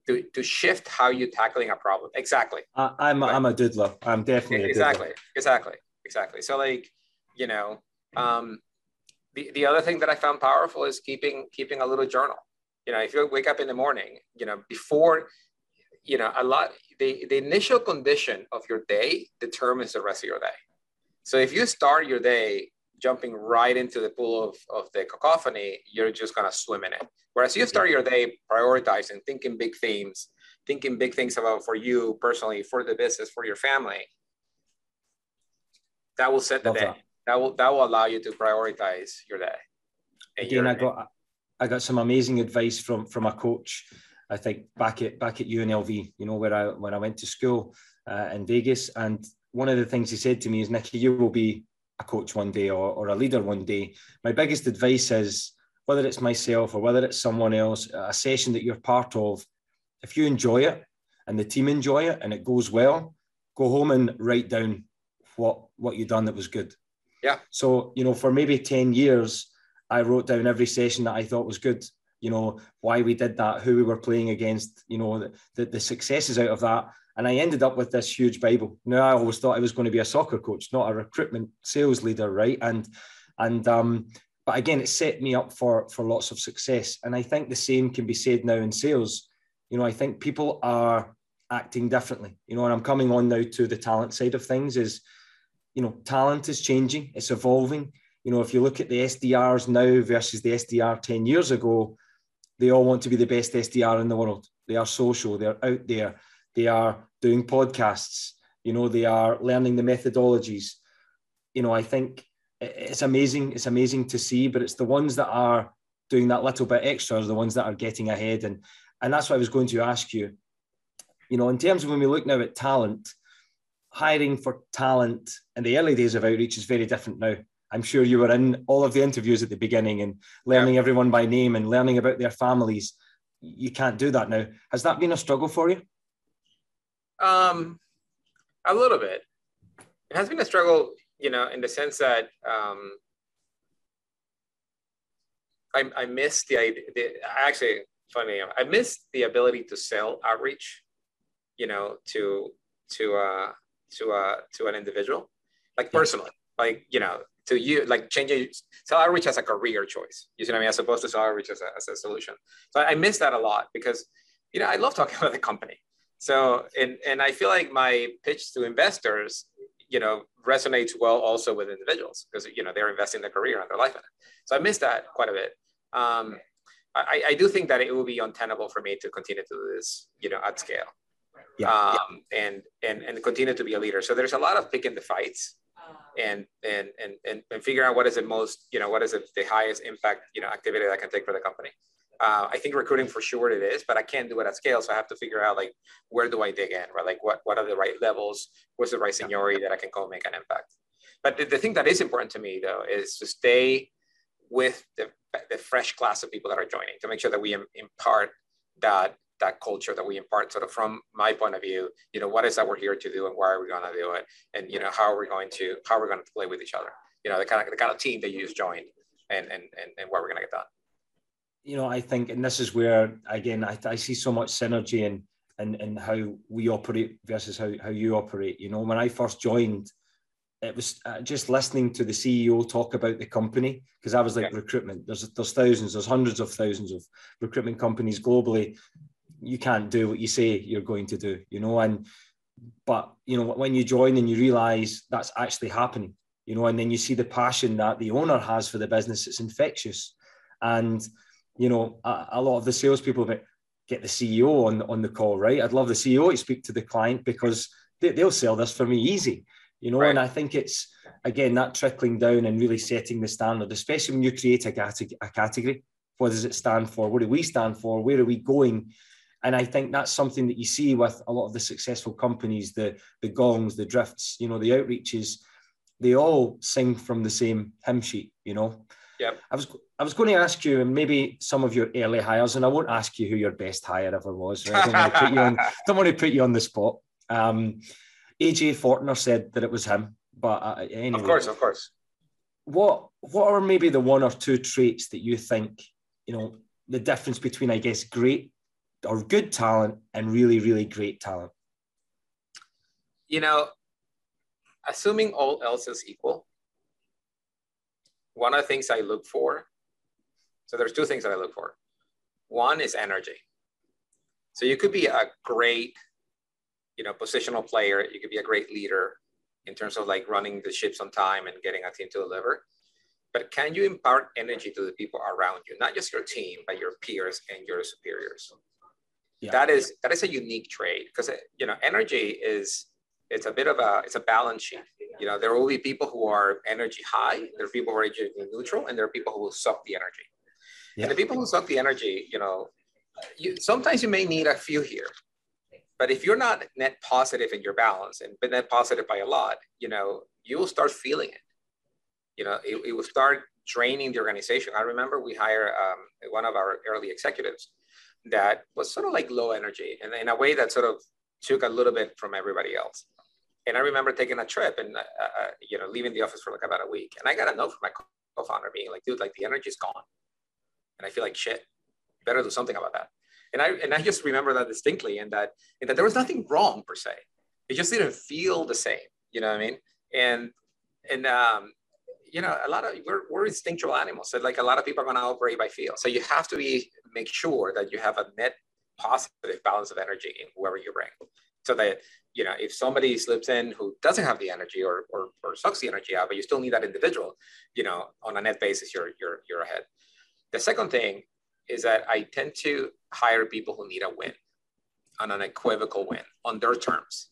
B: to, to shift how you're tackling a problem. Exactly.
A: Uh, I'm I'm a doodler. I'm definitely
B: exactly exactly exactly. So like you know, um, the the other thing that I found powerful is keeping keeping a little journal. You know, if you wake up in the morning, you know, before you know, a lot, the, the initial condition of your day determines the rest of your day. So if you start your day jumping right into the pool of, of the cacophony, you're just going to swim in it. Whereas you start your day prioritizing, thinking big themes, thinking big things about for you personally, for the business, for your family, that will set the Love day. That. that. will that will allow you to prioritize your day.
A: Again, I got I got some amazing advice from from a coach I think back at back at UNLV, you know, where I when I went to school uh, in Vegas, and one of the things he said to me is, Nicky, you will be a coach one day or, or a leader one day. My biggest advice is whether it's myself or whether it's someone else, a session that you're part of, if you enjoy it and the team enjoy it and it goes well, go home and write down what what you done that was good.
B: Yeah.
A: So, you know, for maybe 10 years, I wrote down every session that I thought was good you know, why we did that, who we were playing against, you know, the, the, the successes out of that. And I ended up with this huge Bible. Now I always thought I was going to be a soccer coach, not a recruitment sales leader, right? And and um, but again, it set me up for for lots of success. And I think the same can be said now in sales. You know, I think people are acting differently. You know, and I'm coming on now to the talent side of things. Is you know, talent is changing, it's evolving. You know, if you look at the SDRs now versus the SDR 10 years ago, they all want to be the best SDR in the world. They are social, they're out there, they are doing podcasts, you know, they are learning the methodologies. You know, I think it's amazing. It's amazing to see, but it's the ones that are doing that little bit extra are the ones that are getting ahead. And and that's what I was going to ask you. You know, in terms of when we look now at talent, hiring for talent in the early days of outreach is very different now. I'm sure you were in all of the interviews at the beginning and learning everyone by name and learning about their families. you can't do that now. Has that been a struggle for you?
B: Um, a little bit. It has been a struggle, you know, in the sense that um, I, I miss the idea. The, actually, funny, I miss the ability to sell outreach, you know, to to uh to uh to an individual, like personally, like you know, to you like changing sell outreach as a career choice. You see what I mean? As opposed to sell outreach as a, as a solution. So I miss that a lot because you know I love talking about the company. So and and I feel like my pitch to investors, you know, resonates well also with individuals because you know they're investing their career and their life in it. So I miss that quite a bit. Um, I, I do think that it will be untenable for me to continue to do this, you know, at scale. Yeah. Um, and and and continue to be a leader. So there's a lot of picking the fights and and and and, and figure out what is the most you know what is the, the highest impact you know activity that I can take for the company. Uh, I think recruiting for sure it is, but I can't do it at scale. So I have to figure out like where do I dig in, right? Like what what are the right levels? What's the right seniority that I can go make an impact? But the, the thing that is important to me though is to stay with the, the fresh class of people that are joining to make sure that we impart that that culture that we impart. Sort of from my point of view you know what is that we're here to do and why are we going to do it? And you know how are we going to how are we going to play with each other? You know the kind of the kind of team that you just joined and and and, and what we're going to get done.
A: You know i think and this is where again i, I see so much synergy in and and how we operate versus how, how you operate. You know when i first joined it was uh, just listening to the CEO talk about the company because I was like yeah. recruitment. There's there's thousands, there's hundreds of thousands of recruitment companies globally you can't do what you say you're going to do, you know. And but you know when you join and you realize that's actually happening, you know, and then you see the passion that the owner has for the business, it's infectious. And you know, a, a lot of the salespeople that get the CEO on on the call, right? I'd love the CEO to speak to the client because they, will sell this for me easy, you know. Right. And I think it's again that trickling down and really setting the standard, especially when you create a, a category. What does it stand for? What do we stand for? Where are we going? And I think that's something that you see with a lot of the successful companies, the the gongs, the drifts, you know, the outreaches, they all sing from the same hymn sheet, you know.
B: Yeah.
A: I was I was going to ask you, and maybe some of your early hires, and I won't ask you who your best hire ever was. Right? I don't want to put you on. Don't want to put you on the spot. Um, AJ Fortner said that it was him, but uh, anyway.
B: Of course, of course.
A: What What are maybe the one or two traits that you think you know the difference between, I guess, great or good talent and really, really great talent?
B: You know, assuming all else is equal, one of the things I look for, so there's two things that I look for. One is energy. So you could be a great, you know, positional player. You could be a great leader in terms of like running the ships on time and getting a team to deliver. But can you impart energy to the people around you, not just your team, but your peers and your superiors? Yeah. that is that is a unique trade because you know energy is it's a bit of a it's a balance sheet you know there will be people who are energy high there are people who are energy neutral and there are people who will suck the energy yeah. and the people who suck the energy you know you sometimes you may need a few here but if you're not net positive in your balance and net positive by a lot you know you will start feeling it you know it, it will start draining the organization i remember we hired um, one of our early executives that was sort of like low energy and in a way that sort of took a little bit from everybody else. And I remember taking a trip and, uh, uh, you know, leaving the office for like about a week. And I got a note from my co-founder being like, dude, like the energy's gone. And I feel like shit, better do something about that. And I, and I just remember that distinctly and that, and that there was nothing wrong per se. It just didn't feel the same, you know what I mean? And, and, um, you know, a lot of we're, we're instinctual animals. So like a lot of people are going to operate by feel. So you have to be make sure that you have a net positive balance of energy in whoever you bring. So that you know, if somebody slips in who doesn't have the energy or, or, or sucks the energy out, but you still need that individual, you know, on a net basis, you're you're you're ahead. The second thing is that I tend to hire people who need a win, an equivocal win on their terms.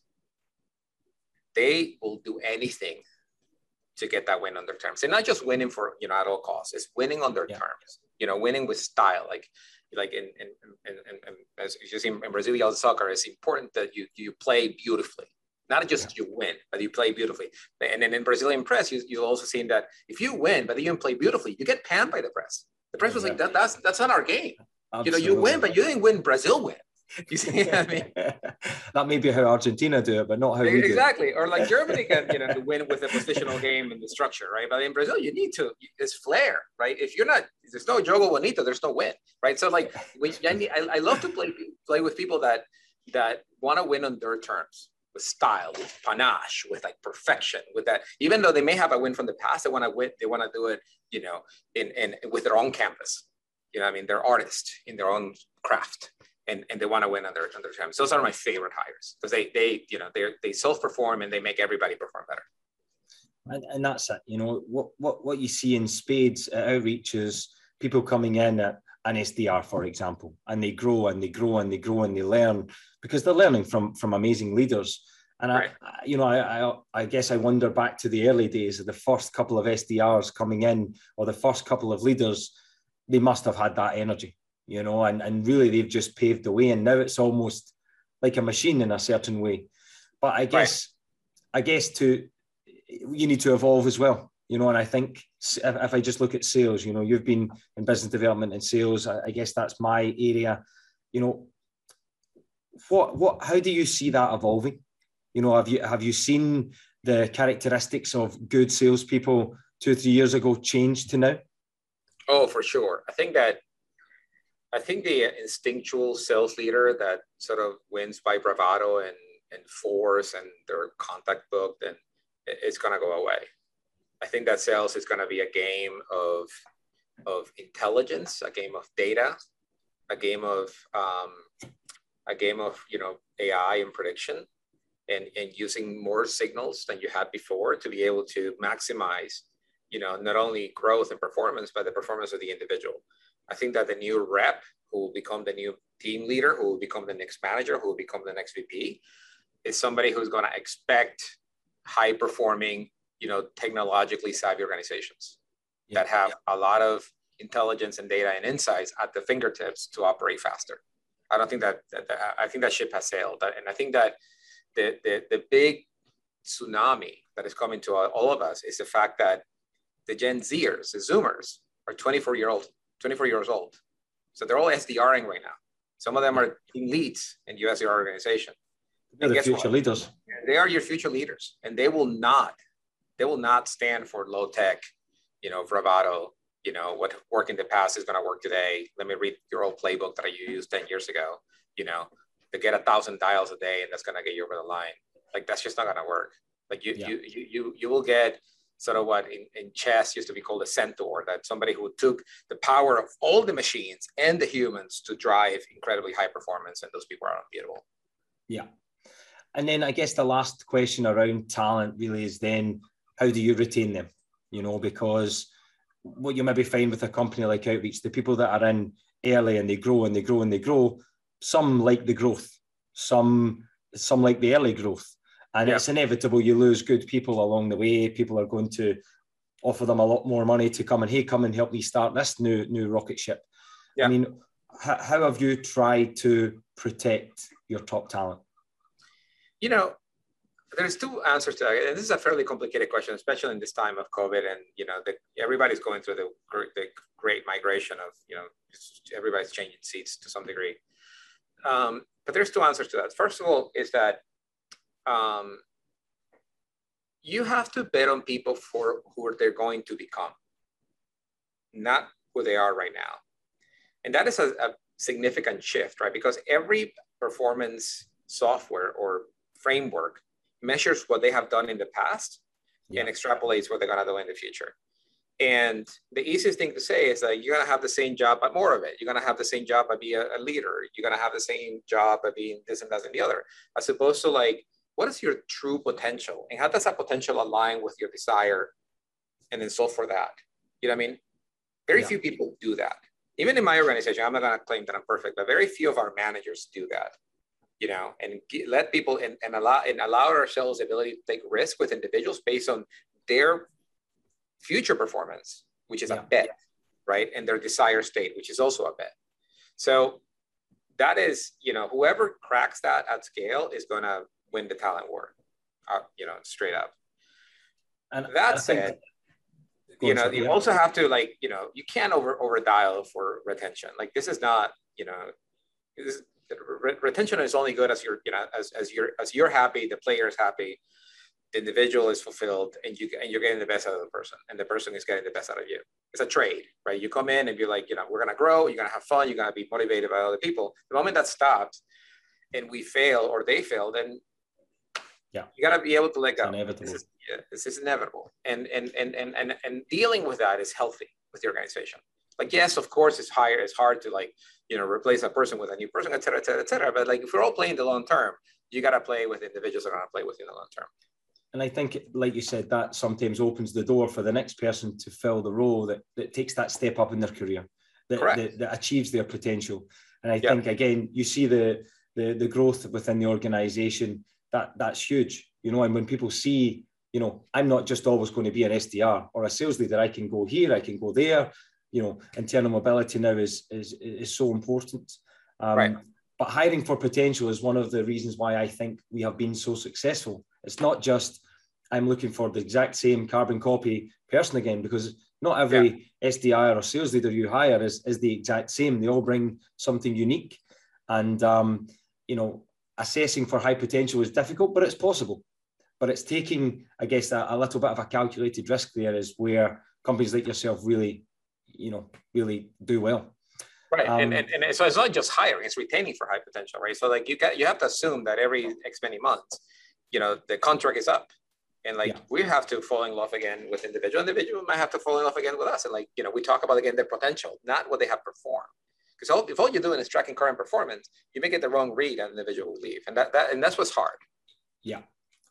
B: They will do anything to get that win on their terms. And not just winning for, you know, at all costs, it's winning on their yeah. terms, you know, winning with style. Like, like in, in, in, in, as you see in Brazilian soccer, it's important that you, you play beautifully. Not just yeah. you win, but you play beautifully. And then in Brazilian press, you, you also seen that if you win, but you even play beautifully, you get panned by the press. The press was like, that, that's, that's not our game. Absolutely. You know, you win, but you didn't win Brazil win. You see what I mean?
A: that may be how Argentina do it, but not how we do
B: exactly.
A: do
B: Or like Germany can, you know, win with a positional game and the structure, right? But in Brazil, you need to. It's flair, right? If you're not, there's no jogo bonito, there's no win, right? So like, we, I, I love to play play with people that that want to win on their terms with style, with panache, with like perfection, with that. Even though they may have a win from the past, they want to win. They want to do it, you know, in in with their own canvas. You know, I mean, they're artists in their own craft, and, and they want to win on their on their terms. Those are my favorite hires because they they you know they they self perform and they make everybody perform better.
A: And, and that's it. You know what what what you see in spades at outreaches, people coming in at an SDR, for example, and they grow and they grow and they grow and they learn because they're learning from from amazing leaders. And right. I, you know, I, I, I guess I wonder back to the early days of the first couple of SDRs coming in, or the first couple of leaders. They must have had that energy, you know, and and really they've just paved the way. And now it's almost like a machine in a certain way. But I guess, right. I guess to you need to evolve as well you know, and I think if, I just look at sales, you know, you've been in business development and sales. I, guess that's my area. You know, what what how do you see that evolving? You know, have you have you seen the characteristics of good salespeople two or three years ago change to now?
B: Oh, for sure. I think that I think the instinctual sales leader that sort of wins by bravado and, and force and their contact book, then it's going to go away. I think that sales is going to be a game of of intelligence, a game of data, a game of um, a game of you know AI and prediction, and and using more signals than you had before to be able to maximize you know not only growth and performance but the performance of the individual. I think that the new rep who will become the new team leader, who will become the next manager, who will become the next VP, is somebody who's going to expect high performing you know, technologically savvy organizations yeah. that have yeah. a lot of intelligence and data and insights at the fingertips to operate faster. I don't think that, that, that I think that ship has sailed. And I think that the, the, the big tsunami that is coming to all of us is the fact that the Gen Zers, the Zoomers, are 24 year old, 24 years old. So they're all SDRing right now. Some of them are leads in USDR organization.
A: They're the future what? leaders.
B: They are your future leaders, and they will not they will not stand for low tech, you know, bravado. You know, what worked in the past is going to work today. Let me read your old playbook that I used 10 years ago, you know, to get a thousand dials a day and that's going to get you over the line. Like, that's just not going to work. Like, you, yeah. you, you, you, you will get sort of what in, in chess used to be called a centaur, that somebody who took the power of all the machines and the humans to drive incredibly high performance, and those people are unbeatable.
A: Yeah. And then I guess the last question around talent really is then how do you retain them? You know, because what you maybe find with a company like Outreach, the people that are in early and they grow and they grow and they grow, some like the growth, some some like the early growth. And yeah. it's inevitable you lose good people along the way. People are going to offer them a lot more money to come and hey, come and help me start this new new rocket ship. Yeah. I mean, how, how have you tried to protect your top talent?
B: You know, there's two answers to that. And this is a fairly complicated question, especially in this time of COVID. And you know, the, everybody's going through the, the great migration of you know, everybody's changing seats to some degree. Um, but there's two answers to that. First of all, is that um, you have to bet on people for who they're going to become, not who they are right now. And that is a, a significant shift, right? Because every performance software or framework measures what they have done in the past yeah. and extrapolates what they're going to do in the future. And the easiest thing to say is that you're going to have the same job, but more of it. You're going to have the same job, but be a, a leader. You're going to have the same job, but being this and that and the other, as opposed to like, what is your true potential? And how does that potential align with your desire? And then solve for that. You know what I mean? Very yeah. few people do that. Even in my organization, I'm not going to claim that I'm perfect, but very few of our managers do that you know, and let people and, and allow and allow ourselves the ability to take risk with individuals based on their future performance, which is yeah. a bet, right? And their desired state, which is also a bet. So that is, you know, whoever cracks that at scale is going to win the talent war, uh, you know, straight up. And that said, you know, you also have to like, you know, you can't over over dial for retention. Like this is not you know, retention is only good as you're, you know, as, as you're, as you're happy, the player is happy, the individual is fulfilled and you, and you're getting the best out of the person and the person is getting the best out of you. It's a trade, right? You come in and you're like, you know, we're going to grow, you're going to have fun, you're going to be motivated by other people. The moment that stops and we fail or they fail, then
A: yeah,
B: you got to be able to let go.
A: Inevitable.
B: This is, yeah, this is inevitable. And, and, and, and, and, and dealing with that is healthy with the organization. Like, yes, of course, it's higher. It's hard to like, you know, replace a person with a new person, et cetera, et cetera, et cetera. But like, if we're all playing the long term, you got to play with individuals that are going to play with you in the long term.
A: And I think, like you said, that sometimes opens the door for the next person to fill the role that, that takes that step up in their career, that, that, that achieves their potential. And I yep. think again, you see the, the the growth within the organization. That that's huge, you know. And when people see, you know, I'm not just always going to be an SDR or a sales leader. I can go here, I can go there. You know, internal mobility now is is is so important. Um, right. But hiring for potential is one of the reasons why I think we have been so successful. It's not just I'm looking for the exact same carbon copy person again, because not every yeah. SDR or sales leader you hire is, is the exact same. They all bring something unique. And, um, you know, assessing for high potential is difficult, but it's possible. But it's taking, I guess, a, a little bit of a calculated risk there is where companies like yourself really, you know, really do well.
B: Right, um, and, and, and so it's not just hiring; it's retaining for high potential, right? So like you got you have to assume that every X many months, you know, the contract is up, and like yeah. we have to fall in love again with individual. Individual might have to fall in love again with us, and like you know, we talk about again their potential, not what they have performed. Because all, if all you're doing is tracking current performance, you may get the wrong read, on the individual leave, and that, that and that's what's hard.
A: Yeah,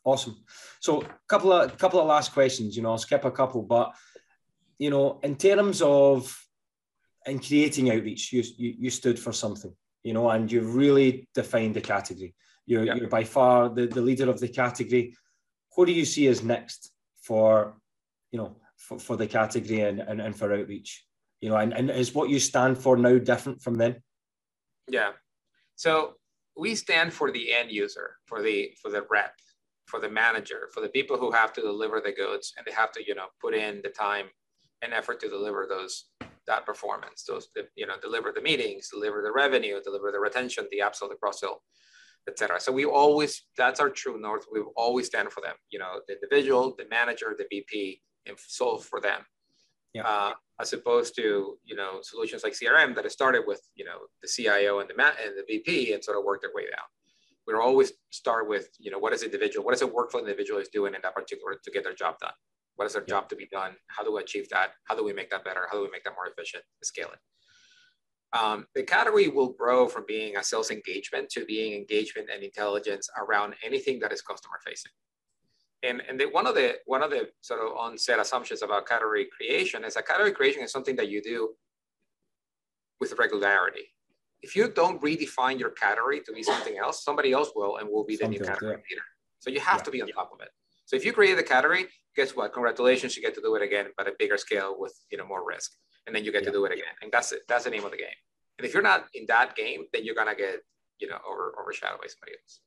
A: awesome. So a couple of couple of last questions. You know, I'll skip a couple, but you know, in terms of in creating outreach, you you, you stood for something. You know, and you really defined the category. You're, yeah. you're by far the, the leader of the category what do you see as next for, you know, for, for the category and, and, and for outreach? You know, and, and is what you stand for now different from then?
B: Yeah. So we stand for the end user, for the for the rep, for the manager, for the people who have to deliver the goods and they have to, you know, put in the time and effort to deliver those that performance, those you know, deliver the meetings, deliver the revenue, deliver the retention, the upsell, the cross sell etc. So we always that's our true north. We always stand for them. You know, the individual, the manager, the VP, and solve for them. Yeah. Uh, as opposed to you know solutions like CRM that started with you know the CIO and the ma- and the VP and sort of work their way down. We always start with you know what is individual, what is a workflow individual is doing in that particular to get their job done. What is their yeah. job to be done? How do we achieve that? How do we make that better? How do we make that more efficient? Scale it. Um, the category will grow from being a sales engagement to being engagement and intelligence around anything that is customer facing. And, and the, one of the one of the sort of onset assumptions about category creation is that category creation is something that you do with regularity. If you don't redefine your category to be something else, somebody else will and will be the new category yeah. leader. So you have yeah. to be on top of it. So if you create a category, guess what? Congratulations, you get to do it again, but a bigger scale with you know more risk and then you get yeah. to do it again. And that's it. That's the name of the game. And if you're not in that game, then you're gonna get you know over overshadowed by somebody else.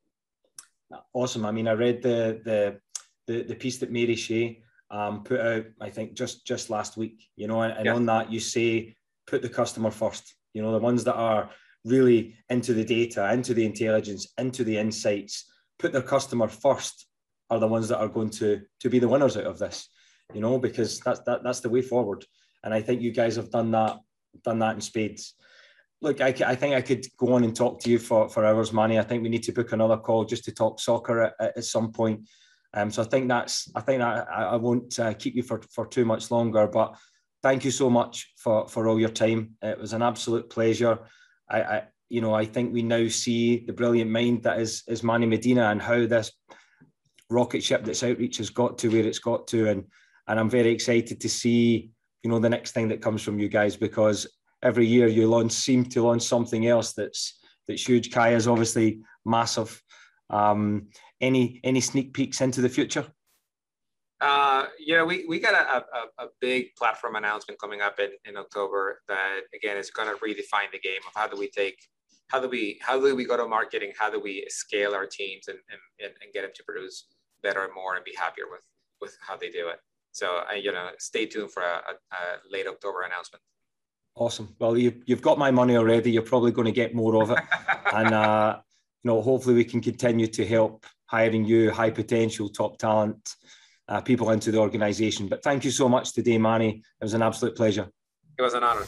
A: Awesome. I mean, I read the the the, the piece that Mary Shea um, put out. I think just just last week. You know, and, and yeah. on that you say put the customer first. You know, the ones that are really into the data, into the intelligence, into the insights, put their customer first are the ones that are going to to be the winners out of this. You know, because that's that, that's the way forward and I think you guys have done that done that in spades. Look, I, I think I could go on and talk to you for, for hours, Manny. I think we need to book another call just to talk soccer at, at some point. Um, so I think that's I think I, I won't uh, keep you for, for too much longer. But thank you so much for, for all your time. It was an absolute pleasure. I, I you know I think we now see the brilliant mind that is is Manny Medina and how this rocket ship that's outreach has got to where it's got to and and I'm very excited to see you know the next thing that comes from you guys because every year you launch seem to launch something else that's that's huge. Kaia is obviously massive. Um, any any sneak peeks into the future?
B: Uh, you know, we, we got a, a, a, big platform announcement coming up in, in October that again is going to redefine the game of how do we take, how do we, how do we go to marketing? How do we scale our teams and, and, and get them to produce better and more and be happier with, with how they do it. So I, you know, stay tuned for a, a, a late October announcement.
A: Awesome. Well, you, you've got my money already. You're probably going to get more of it. and, uh, you know, hopefully we can continue to help hiring you, high potential, top talent uh, people into the organisation. But thank you so much today, Manny. It was an absolute pleasure.
B: It was an honor.